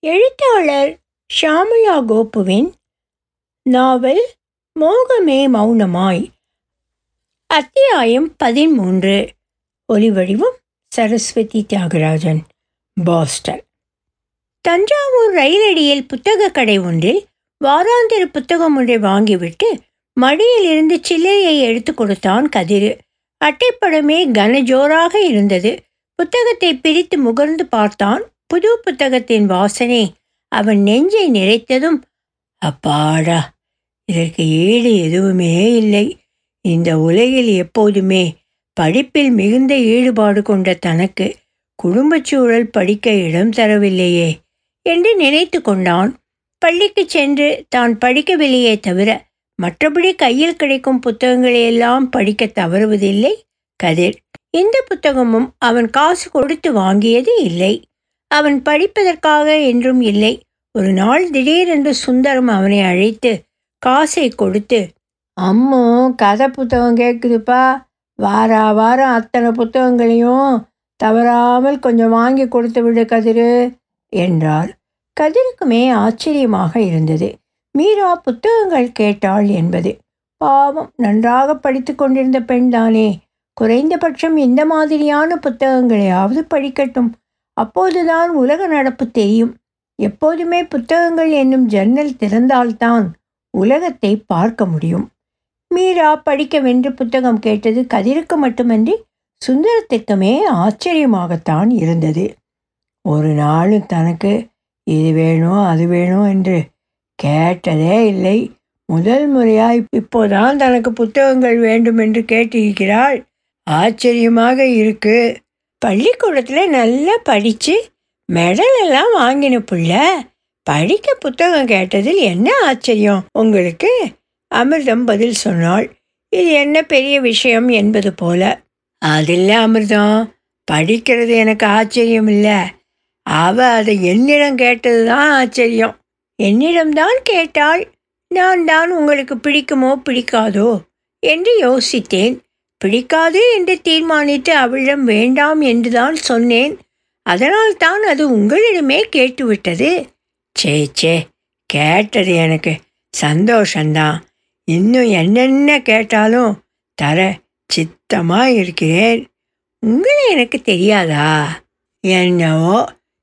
எழுத்தாளர் ஷாமளா கோபுவின் நாவல் மோகமே மௌனமாய். அத்தியாயம் பதிமூன்று ஒலிவடிவம் சரஸ்வதி தியாகராஜன் பாஸ்டன். தஞ்சாவூர் ரயிலடியில் புத்தகக் கடை ஒன்றில் வாராந்திர புத்தகம் ஒன்றை வாங்கிவிட்டு மடியிலிருந்து சில்லறையை எடுத்து கொடுத்தான் கதிர். அட்டைப்படமே கனஜோராக இருந்தது. புத்தகத்தை பிரித்து முகர்ந்து பார்த்தான் புது புத்தகத்தின் வாசனை அவன் நெஞ்சை நிறைத்ததும் அப்பாடா இதற்கு ஈடு எதுவுமே இல்லை. இந்த உலகில் எப்போதுமே படிப்பில் மிகுந்த ஈடுபாடு கொண்ட தனக்கு குடும்பச் சூழல் படிக்க இடம் தரவில்லையே என்று நினைத்து கொண்டான். பள்ளிக்கு சென்று தான் படிக்கவில்லையே தவிர மற்றபடி கையில் கிடைக்கும் புத்தகங்களையெல்லாம் படிக்க தவறுவதில்லை. கதிர் இந்த புத்தகமும் அவன் காசு கொடுத்து வாங்கியது இல்லை. அவன் படிப்பதற்காக என்றும் இல்லை. ஒரு நாள் திடீரென்று சுந்தரம் அவனை அழைத்து காசை கொடுத்து அம்மோ கதை புத்தகம் கேட்குதுப்பா. வாரா வாரம் அத்தனை புத்தகங்களையும் தவறாமல் கொஞ்சம் வாங்கி கொடுத்து விடு கதிரு என்றார் கதிருக்குமே ஆச்சரியமாக இருந்தது. மீரா புத்தகங்கள் கேட்டாள் என்பது. பாவம் நன்றாக படித்து கொண்டிருந்த பெண்தானே. குறைந்தபட்சம் இந்த மாதிரியான புத்தகங்களையாவது படிக்கட்டும். அப்போதுதான் உலக நடப்பு தெரியும். எப்போதுமே புத்தகங்கள் என்னும் ஜன்னல் திறந்தால்தான் உலகத்தை பார்க்க முடியும். மீரா படிக்கவென்று புத்தகம் கேட்டது கதிருக்கு மட்டுமன்றி சுந்தரத்திற்குமே ஆச்சரியமாகத்தான் இருந்தது. ஒரு நாளும் தனக்கு இது வேணும் அது வேணும் என்று கேட்டதே இல்லை. முதல் முறையாய் இப்போதான் தனக்கு புத்தகங்கள் வேண்டும் என்று கேட்டிருக்கிறாள். ஆச்சரியமாக இருக்கு. பள்ளிக்கூடத்தில் நல்லா படித்து மெடல் எல்லாம் வாங்கின புள்ள படிக்க புத்தகம் கேட்டதில் என்ன ஆச்சரியம்? உங்களுக்கு? அமிர்தம் பதில் சொன்னாள். இது என்ன பெரிய விஷயம் என்பது போல. அதில்ல அமிர்தம். படிக்கிறது எனக்கு ஆச்சரியம் இல்லை அவ அதை என்னிடம் கேட்டது தான் ஆச்சரியம். என்னிடம்தான் கேட்டாள்? நான் தான் உங்களுக்கு பிடிக்குமோ பிடிக்காதோ? என்று யோசித்தேன். பிடிக்காது என்று தீர்மானித்து அவளிடம் வேண்டாம் என்றுதான் சொன்னேன். அதனால் தான் அது உங்களிடமே கேட்டுவிட்டது. சே சே கேட்டது எனக்கு சந்தோஷந்தான் இன்னும் என்னென்ன கேட்டாலும் தர சித்தமாக இருக்கிறேன் உங்களை எனக்கு தெரியாதா? என்னவோ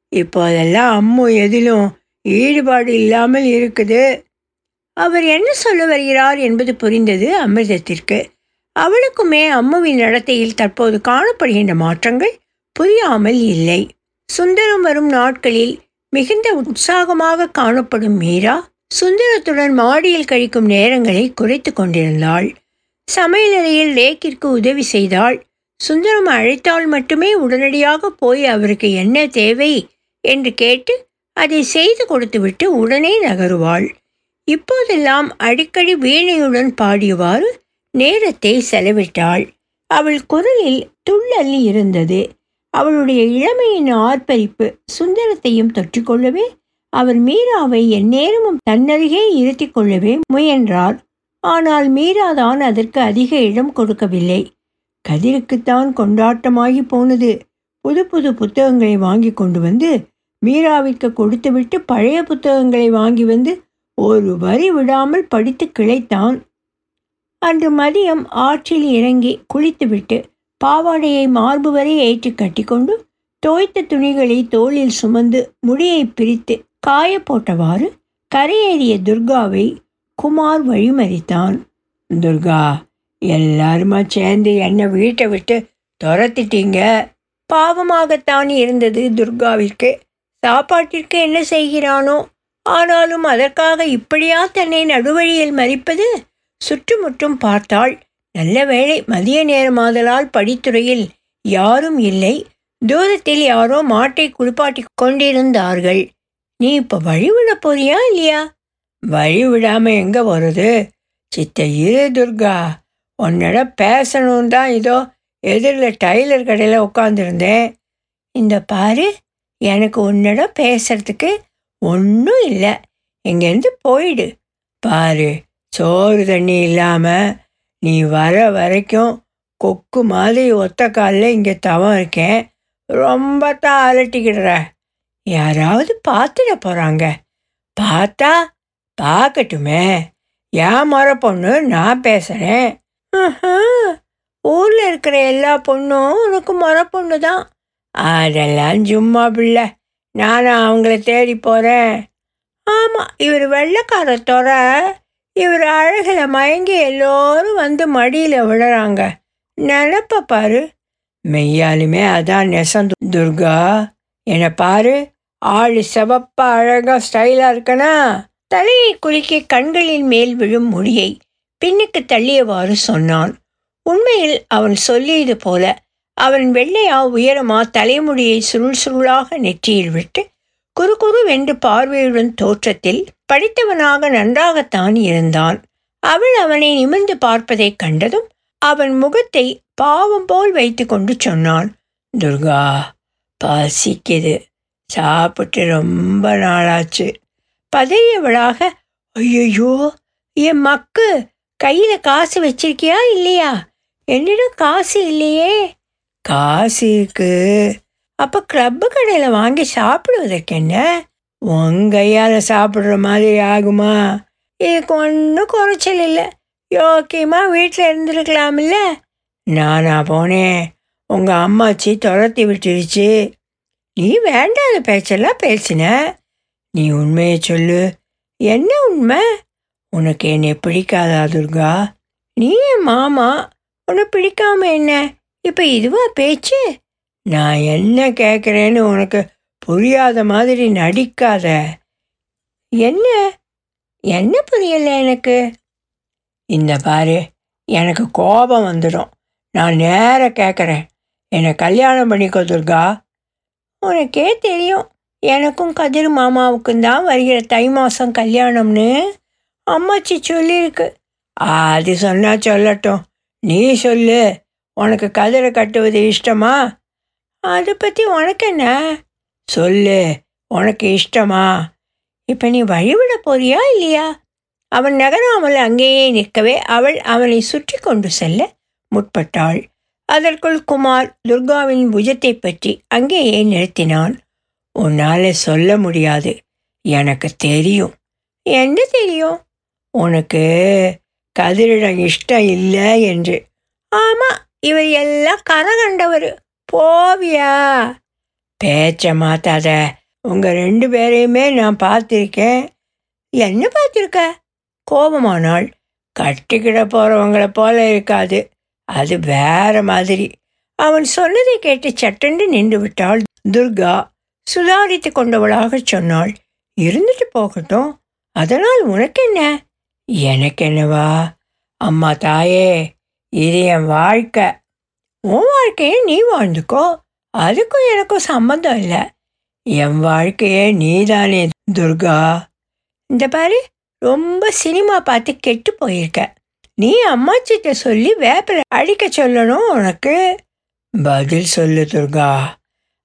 இப்போதெல்லாம் அம்மு எதிலும் ஈடுபாடு இல்லாமல் இருக்குது. அவர் என்ன சொல்ல வருகிறார் என்பது புரிந்தது அமிர்தத்திற்கு. அவளுக்குமே அம்முவின் நடத்தையில் தற்போது காணப்படுகின்ற மாற்றங்கள் புரியாமல் இல்லை. சுந்தரம் வரும் நாட்களில் மிகுந்த உற்சாகமாக காணப்படும் மீரா சுந்தரத்துடன் மாடியில் கழிக்கும் நேரங்களை குறைத்து கொண்டிருந்தாள். சமையலறையில் லேக்கிற்கு உதவி செய்தாள். சுந்தரம் அழைத்தால் மட்டுமே உடனடியாக போய் அவருக்கு என்ன தேவை என்று கேட்டு அதை செய்து கொடுத்துவிட்டு உடனே நகருவாள். இப்போதெல்லாம் அடிக்கடி வீணையுடன் பாடியவாறு நேரத்தை செலவிட்டாள். அவள் குரலில் துள்ளல் இருந்தது. அவளுடைய இளமையின் ஆர்ப்பரிப்பு சுந்தரத்தையும் தொற்றிக்கொள்ளவே அவர் மீராவை எந்நேரமும் தன்னருகே இருத்தி கொள்ளவே முயன்றார். ஆனால் மீராதான் அதற்கு அதிக இடம் கொடுக்கவில்லை. கதிருக்குத்தான் கொண்டாட்டமாகி போனது. புது புது புத்தகங்களை வாங்கி கொண்டு வந்து மீராவிற்கு கொடுத்துவிட்டு பழைய புத்தகங்களை வாங்கி வந்து ஒரு வரி விடாமல் படித்து கிளைத்தான். அன்று மதியம் ஆற்றில் இறங்கி குளித்துவிட்டு பாவாடையை மார்பு வரை ஏற்றி கட்டிக்கொண்டு தோய்த்த துணிகளை தோளில் சுமந்து முடியை பிரித்து காய போட்டவாறு கரையேறிய துர்காவை குமார் வழிமறித்தான். துர்கா எல்லாருமா சேர்ந்து என்னை வீட்டை விட்டு துரத்திட்டீங்க? பாவமாகத்தான் இருந்தது துர்காவிற்கு. சாப்பாட்டிற்கு என்ன செய்கிறானோ? ஆனாலும் அதற்காக இப்படியா தன்னை நடுவழியில் மறிப்பது? சுற்றுமுற்றும் பார்த்தாள். நல்ல வேளை மதிய நேரமாதலால் படித்துறையில் யாரும் இல்லை. தூரத்தில் யாரோ மாட்டை குளிப்பாட்டி கொண்டிருந்தார்கள். நீ இப்போ வழிவிட போறியா இல்லையா? வழி விடாம எங்க வருது? சித்த இரு துர்கா உன்னோட பேசணும் தான் இதோ எதிரில் டைலர் கடையில் உட்காந்துருந்தேன் இந்த பாரு எனக்கு உன்னிடம் பேசுறதுக்கு ஒன்றும் இல்லை. இங்கேருந்து போயிடு. பாரு சோறு தண்ணி இல்லாமல் நீ வர வரைக்கும் கொக்கு மாதிரி ஒத்த காலில் இங்கே தவம் இருக்கேன். ரொம்ப தான் அலட்டிக்கிடுற. யாராவது பார்த்துட போகிறாங்க பார்த்தா பார்க்கட்டுமே. ஏன் முறை பொண்ணு நான் பேசுகிறேன் ஊரில் இருக்கிற எல்லா பொண்ணும் உனக்கு முறை பொண்ணு தான். அதெல்லாம் சும்மா பிள்ளை. நானும் அவங்கள தேடி போகிறேன் ஆமாம் இவர் வெள்ளைக்காரத்தோட இவர் அழகில் மயங்கி எல்லோரும் வந்து மடியில் விழுறாங்க. நினப்ப பாரு. மெய்யாலுமே அதான் நெசம் துர்கா. என்னை பாரு. ஆள் செவப்பா அழகா ஸ்டைலாக இருக்கனா? தலையை குலுக்கி கண்களின் மேல் விழும் முடியை பின்னுக்கு தள்ளியவாறு சொன்னான். உண்மையில் அவன் சொல்லியது போல அவன் வெள்ளையா உயரமா தலைமுடியை சுருள் சுருளாக நெற்றியில் விட்டு குறு குறு வென்று பார்வையுடன் தோற்றத்தில் படித்தவனாக நன்றாகத்தான் இருந்தான். அவள் அவனை நிமிர்ந்து பார்ப்பதைக் கண்டதும் அவன் முகத்தை பாவம் போல் வைத்து கொண்டு சொன்னான். துர்கா பசிக்குது. சாப்பிட்டு ரொம்ப நாளாச்சு. பதறியவளாக ஐயையோ என் மக்கு கையில காசு வச்சிருக்கியா இல்லையா? என்னிடம் காசு இல்லையே. காசு இருக்கு. அப்ப கிளப்பு கடையில வாங்கி சாப்பிடுவதற்கு என்ன? உன் கையால சாப்பிடுற மாதிரி ஆகுமா? இதுக்கு ஒன்றும் குறைச்சல் இல்லை. யோக்கியமா வீட்டில் இருந்திருக்கலாம்ல. நானா போனேன். உங்க அம்மாச்சி துரத்தி விட்டுருச்சு. நீ வேண்டாத பேச்செல்லாம் பேசின. நீ உண்மையை சொல்லு. என்ன உண்மை? உனக்கு என்னை பிடிக்காதா துர்கா? நீ என் மாமா. உன்னை பிடிக்காம என்ன? இப்போ இதுவா பேச்சு? நான் என்ன கேட்குறேன்னு உனக்கு புரியாத மாதிரி நடிக்காத. என்ன? என்ன புரியல எனக்கு? இந்த பாரு எனக்கு கோபம் வந்துடும் நான் நேர கேட்குறேன் என்னை கல்யாணம் பண்ணிக்கோ துர்கா. உனக்கே தெரியும் எனக்கும் கதிர் மாமாவுக்கும் தான் வருகிற தை மாதம் கல்யாணம்னு. அம்மாச்சி சொல்லியிருக்கு அது சொன்னால் சொல்லட்டும். நீ சொல்லு. உனக்கு கதிரை கட்டுவது இஷ்டமா? அதை பற்றி உனக்கு என்ன சொல்லு உனக்கு இஷ்டமா? இப்போ நீ வழிவிட போறியா இல்லையா? அவன் நகராமல் அங்கேயே நிற்கவே அவள் அவனை சுற்றி கொண்டு செல்ல முற்பட்டாள். அதற்குள் குமார் துர்காவின் புஜத்தை பற்றி அங்கேயே நிறுத்தினான். உன்னால் சொல்ல முடியாது. எனக்கு தெரியும். என்ன தெரியும்? உனக்கு கதிரிடம் இஷ்டம் இல்லை என்று. ஆமாம் இவர் எல்லாம் கரகண்டவர். கண்டவர் போவியா? பேச்ச மாத்தாத. உங்க ரெண்டு பேரையுமே நான் பார்த்துருக்கேன். என்ன பார்த்துருக்க? கோபமானால் கட்டிக்கிட போகிறவங்கள போல இருக்காது. அது வேற மாதிரி. அவன் சொன்னதை கேட்டு சட்டென்று நின்று விட்டாள். துர்கா சுதாரித்து கொண்டவளாக சொன்னாள். இருந்துட்டு போகட்டும். அதனால் உனக்கு என்ன எனக்கு என்னவா அம்மா தாயே இது என் வாழ்க்கை. உன் வாழ்க்கையை நீ வாழ்ந்துக்கோ. அதுக்கும் எனக்கும் சம்மந்தம் இல்லை. என் வாழ்க்கையே நீதானே துர்கா. இந்த பாரு ரொம்ப சினிமா பார்த்து கெட்டு போயிருக்க. நீ அம்மாச்சிட்ட சொல்லி வேப்பரை அடிக்க சொல்லணும் உனக்கு. பதில் சொல்லு துர்கா.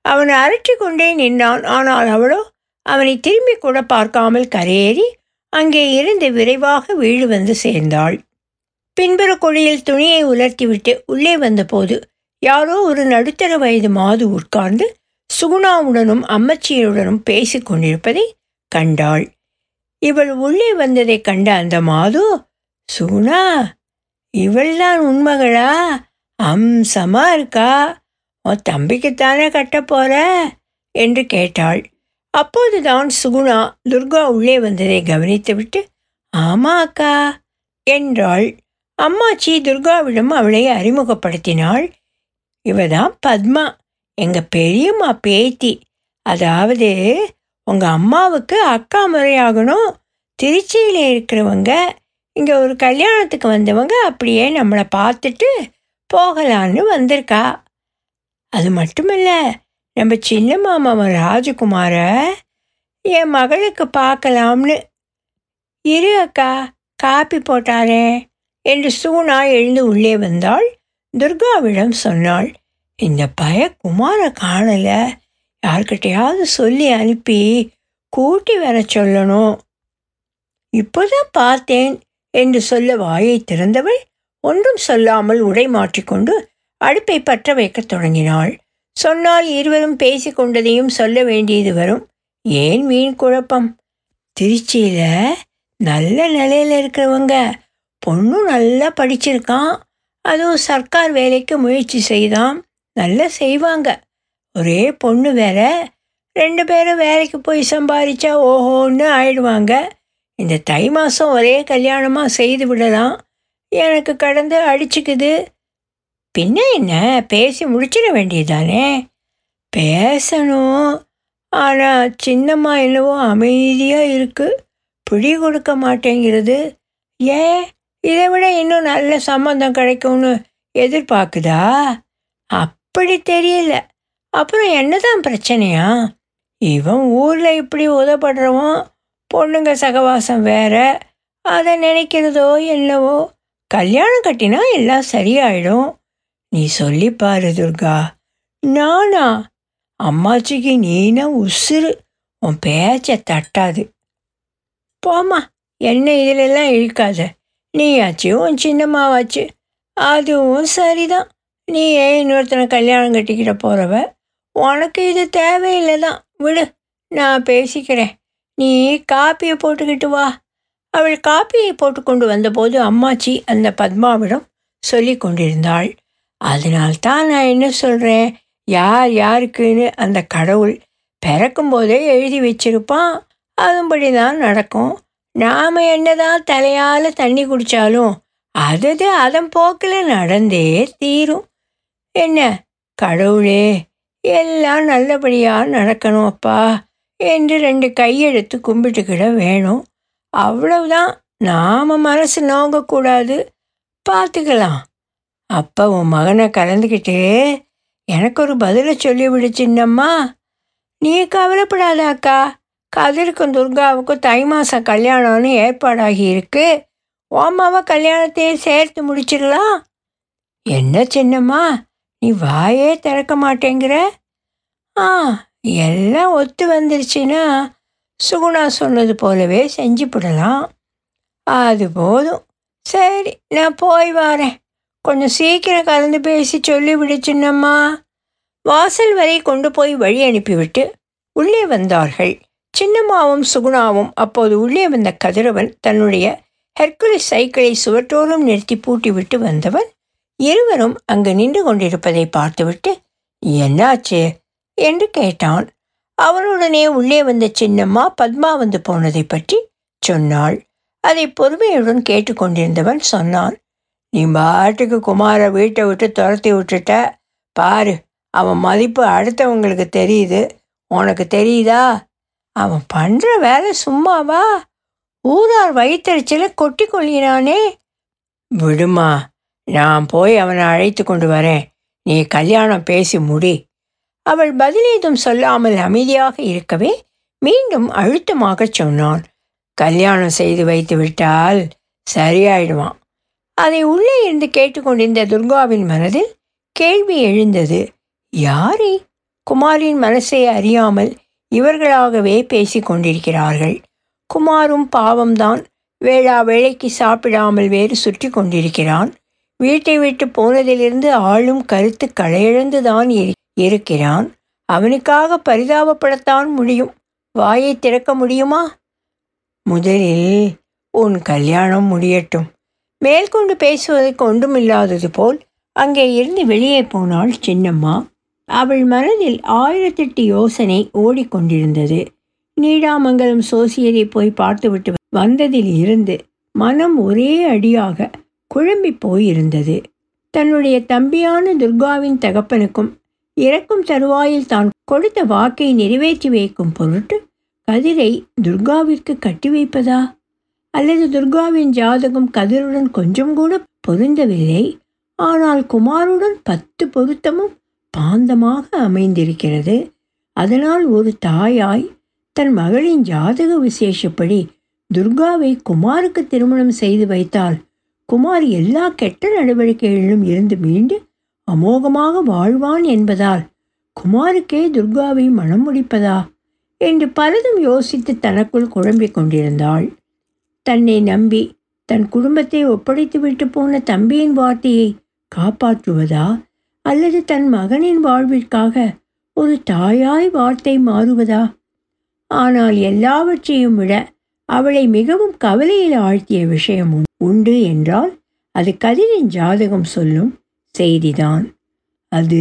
அவனை அரட்டி கொண்டே நின்றான் ஆனால் அவளோ அவனை திரும்பி கூட பார்க்காமல் கரையேறி அங்கே இருந்து விரைவாக வீடு வந்து சேர்ந்தாள். பின்புற கொடியில் துணியை உலர்த்திவிட்டு உள்ளே வந்தபோது யாரோ ஒரு நடுத்தர வயது மாது உட்கார்ந்து சுகுணாவுடனும் அம்மச்சியுடனும் பேசிக் கொண்டிருப்பதை கண்டாள். இவள் உள்ளே வந்ததை கண்ட அந்த மாது சுகுணா இவள்தான் உண்மகளா அம்சமா இருக்கா? உன் தம்பிக்குத்தானே கட்ட போற? என்று கேட்டாள். அப்போதுதான் சுகுணா துர்கா உள்ளே வந்ததை கவனித்துவிட்டு ஆமா அக்கா என்றாள். அம்மாச்சி துர்காவிடம் அவளை அறிமுகப்படுத்தினாள். இவதான் பத்மா எங்கள் பெரியம்மா பேத்தி. அதாவது உங்கள் அம்மாவுக்கு அக்கா முறையாகணும். திருச்சியில் இருக்கிறவங்க இங்கே ஒரு கல்யாணத்துக்கு வந்தவங்க அப்படியே நம்மளை பார்த்துட்டு போகலான்னு வந்திருக்கா. அது மட்டுமல்ல நம்ம சின்ன மாமாவன் ராஜகுமார என் மகளுக்கு பார்க்கலாம்னு. இரு அக்கா காப்பி போட்டாரே என்று சூனா எழுந்து உள்ளே வந்தாள். துர்காவிடம் சொன்னாள் இந்த பய குமார காணல. யார்கிட்டையாவது சொல்லி அனுப்பி கூட்டி வர சொல்லணும். இப்போதான் பார்த்தேன் என்று சொல்ல வாயை திறந்தவள் ஒன்றும் சொல்லாமல் உடை மாற்றிக்கொண்டு அடுப்பை பற்ற வைக்கத் தொடங்கினாள். சொன்னால் இருவரும் பேசிக்கொண்டதையும் சொல்ல வேண்டியது வரும். ஏன் வீண் குழப்பம்? திருச்சியில் நல்ல நிலையில் இருக்கிறவங்க பொண்ணும் நல்லா படிச்சிருக்கான். அதுவும் சர்க்கார் வேலைக்கு முயற்சி செய்தான் நல்லா செய்வாங்க. ஒரே பொண்ணு வேற. ரெண்டு பேரும் வேலைக்கு போய் சம்பாதிச்சா ஓஹோன்னு ஆயிடுவாங்க. இந்த தை மாதம் ஒரே கல்யாணமாக செய்து விடலாம். எனக்கு கடந்து அடிச்சுக்குது. பின்ன என்ன? பேசி முடிச்சிட வேண்டியதானே? பேசணும். ஆனால் சின்னம்மா என்னவோ அமைதியாக இருக்குது பிடி கொடுக்க மாட்டேங்கிறது. ஏன்? இதை விட இன்னும் நல்ல சம்மந்தம் கிடைக்கும்னு எதிர்பார்க்குதா? அப்படி தெரியல. அப்புறம் என்னதான் பிரச்சனையா? இவன் ஊரில் இப்படி உதப்படுறவன் பொண்ணுங்க சகவாசம் வேற அதை நினைக்கிறதோ என்னவோ கல்யாணம் கட்டினா எல்லாம் சரியாயிடும். நீ சொல்லி பாரு துர்கா. நானா? அம்மாச்சிக்கு நீனா உசுறு. உன் பேச்சை தட்டாது. போம்மா என்ன இதிலெல்லாம் இழுக்காத. நீயாச்சும் உன் சின்னம்மாவாச்சு அதுவும் சரிதான். நீ ஏன் இன்னொருத்தனை கல்யாணம் கட்டிக்கிட்ட போகிறவ உனக்கு இது தேவையில்லை தான் விடு நான் பேசிக்கிறேன். நீ காப்பியை போட்டுக்கிட்டு வா. அவள் காப்பியை போட்டு கொண்டு வந்தபோது அம்மாச்சி அந்த பத்மாவிடம் சொல்லி கொண்டிருந்தாள். அதனால்தான் நான் என்ன சொல்கிறேன் யார் யாருக்குன்னு அந்த கடவுள் பிறக்கும்போதே எழுதி வச்சிருப்பான். அதுபடி தான் நடக்கும். நாம் என்னதான் தலையால் தண்ணி குடித்தாலும் அதது அதன் போக்கில் நடந்தே தீரும். என்ன? கடவுளே எல்லாம் நல்லபடியாக நடக்கணும் அப்பா என்று ரெண்டு கையெடுத்து கும்பிட்டுக்கிட வேணும். அவ்வளவுதான். நாம் மனசு நோங்கக்கூடாது. பார்த்துக்கலாம் அப்போ உன் மகனை கலந்துக்கிட்டு எனக்கு ஒரு பதிலை சொல்லிவிடு சின்னம்மா. நீ கவலைப்படாத அக்கா. கதிருக்கும் துர்காவுக்கும் தை மாதம் கல்யாணம்னு ஏற்பாடாகி இருக்கு. ஓமாவை கல்யாணத்தையே சேர்த்து முடிச்சிடலாம் என்ன சின்னம்மா நீ வாயே திறக்க மாட்டேங்கிற? ஆ எல்லாம் ஒத்து வந்துருச்சுன்னா சுகுணா சொன்னது போலவே செஞ்சு விடலாம். அது போதும். சரி நான் போய் வரேன். கொஞ்சம் சீக்கிரம் கலந்து பேசி சொல்லிவிடு சின்னம்மா. வாசல் வரை கொண்டு போய் வழி அனுப்பிவிட்டு உள்ளே வந்தார்கள். சின்னம்மாவும் சுகுணாவும் அப்போது உள்ளே வந்த கதிரவன் தன்னுடைய ஹெர்குலிஸ் சைக்கிளை சுவற்றோரம் நிறுத்தி பூட்டிவிட்டு வந்தவன் இருவரும் அங்கு நின்று கொண்டிருப்பதை பார்த்துவிட்டு என்னாச்சு? என்று கேட்டான். அவனுடனே உள்ளே வந்த சின்னம்மா பத்மா வந்து போனதை பற்றி சொன்னாள். அதை பொறுமையுடன் கேட்டுக்கொண்டிருந்தவன் சொன்னான் நீ பாட்டுக்கு குமாரை வீட்டை விட்டு துரத்தி விட்டுட்ட. பாரு அவன் மதிப்பு அடுத்தவங்களுக்கு தெரியுது. உனக்கு தெரியுதா? அவன் பண்ணுற வேலை சும்மாவா? ஊரார் வயிற்றுச்சில கொட்டி கொள்கிறானே. விடுமா நான் போய் அவனை அழைத்து கொண்டு வரேன். நீ கல்யாணம் பேசி முடி. அவள் பதிலேதும் சொல்லாமல் அமைதியாக இருக்கவே மீண்டும் அழுத்தமாகச் சொன்னான். கல்யாணம் செய்து வைத்து விட்டால் சரியாயிடுவான். அதை உள்ளே இருந்து கேட்டுக்கொண்டிருந்த துர்காவின் மனதில் கேள்வி எழுந்தது. யாரே? குமாரின் மனசை அறியாமல் இவர்களாகவே பேசிக் கொண்டிருக்கிறார்கள் குமாரும் பாவம்தான் வேளா வேளைக்கு சாப்பிடாமல் வேறு சுற்றி கொண்டிருக்கிறான். வீட்டை விட்டு போனதிலிருந்து ஆளும் கருத்து களையிழந்துதான் இருக்கிறான். அவனுக்காக பரிதாபப்படத்தான் முடியும். வாயை திறக்க முடியுமா? முதலில் உன் கல்யாணம் முடியட்டும். மேற்கொண்டு பேசுவதற்கு ஒன்றுமில்லாதது போல் அங்கே இருந்து வெளியே போனாள் சின்னம்மா. அவள் மனதில் ஆயிரத்தெட்டு யோசனை ஓடிக்கொண்டிருந்தது. நீடாமங்கலம் சோசியரை போய் பார்த்துவிட்டு வந்ததில் இருந்து மனம் ஒரே அடியாக குழம்பி போயிருந்தது. தன்னுடைய தம்பியான துர்காவின் தகப்பனுக்கும் இறக்கும் தருவாயில் தான் கொடுத்த வாக்கை நிறைவேற்றி வைக்கும் பொருட்டு கதிரை துர்காவிற்கு கட்டி வைப்பதா? அல்லது துர்காவின் ஜாதகம் கதிருடன் கொஞ்சம் கூட பொருந்தவில்லை? ஆனால் குமாருடன் பத்து பொருத்தமும் பாந்தமாக அமைந்திருக்கிறது. அதனால் ஒரு தாயாய் தன் மகளின் ஜாதக விசேஷப்படி துர்காவை குமாருக்கு திருமணம் செய்து வைத்தால் குமார் எல்லா கெட்ட நடவடிக்கைகளிலும் இருந்து மீண்டு அமோகமாக வாழ்வான் என்பதால் குமாருக்கே துர்காவை மனம் முடிப்பதா என்று பலதும் யோசித்து தனக்குள் குழம்பிக் கொண்டிருந்தாள். தன்னை நம்பி தன் குடும்பத்தை ஒப்படைத்துவிட்டு போன தம்பியின் வார்த்தையை காப்பாற்றுவதா அல்லது தன் மகனின் வாழ்விற்காக ஒரு தாயாய் வார்த்தை மாறுவதா? ஆனால் எல்லாவற்றையும் விட அவளை மிகவும் கவலையில் ஆழ்த்திய விஷயம் உண்டு என்றால் அது கதிரின் ஜாதகம் சொல்லும் செய்திதான். அது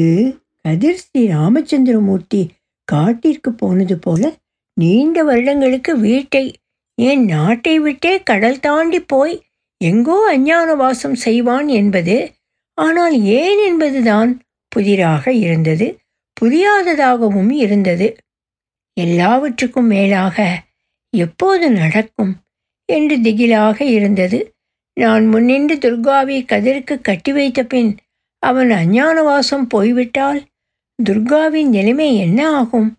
கதிர் ஸ்ரீ ராமச்சந்திரமூர்த்தி காட்டிற்கு போனது போல நீண்ட வருடங்களுக்கு வீட்டை ஏன் நாட்டை விட்டே கடல் தாண்டி போய் எங்கோ அஞ்ஞான வாசம் செய்வான் என்பது ஆனால் ஏன் என்பதுதான் புதிராக இருந்தது புரியாததாகவும் இருந்தது. எல்லாவற்றுக்கும் மேலாக எப்போது நடக்கும் என்று திகிலாக இருந்தது. நான் முன்னின்று துர்காவை கதிருக்கு கட்டி வைத்த பின் அவன் அஞ்ஞானவாசம் போய்விட்டால் துர்காவின் நிலைமை என்ன ஆகும்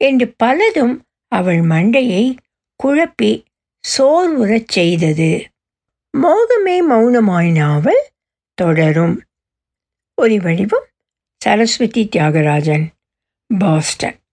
என்று பலதும் அவள் மண்டையை குழப்பி சோர்வுறச் செய்தது. மோகமே மௌனமாய் நாவல் தொடரும். ஒலி வடிவம் சரஸ்வதி தியாகராஜன் பாஸ்டன்.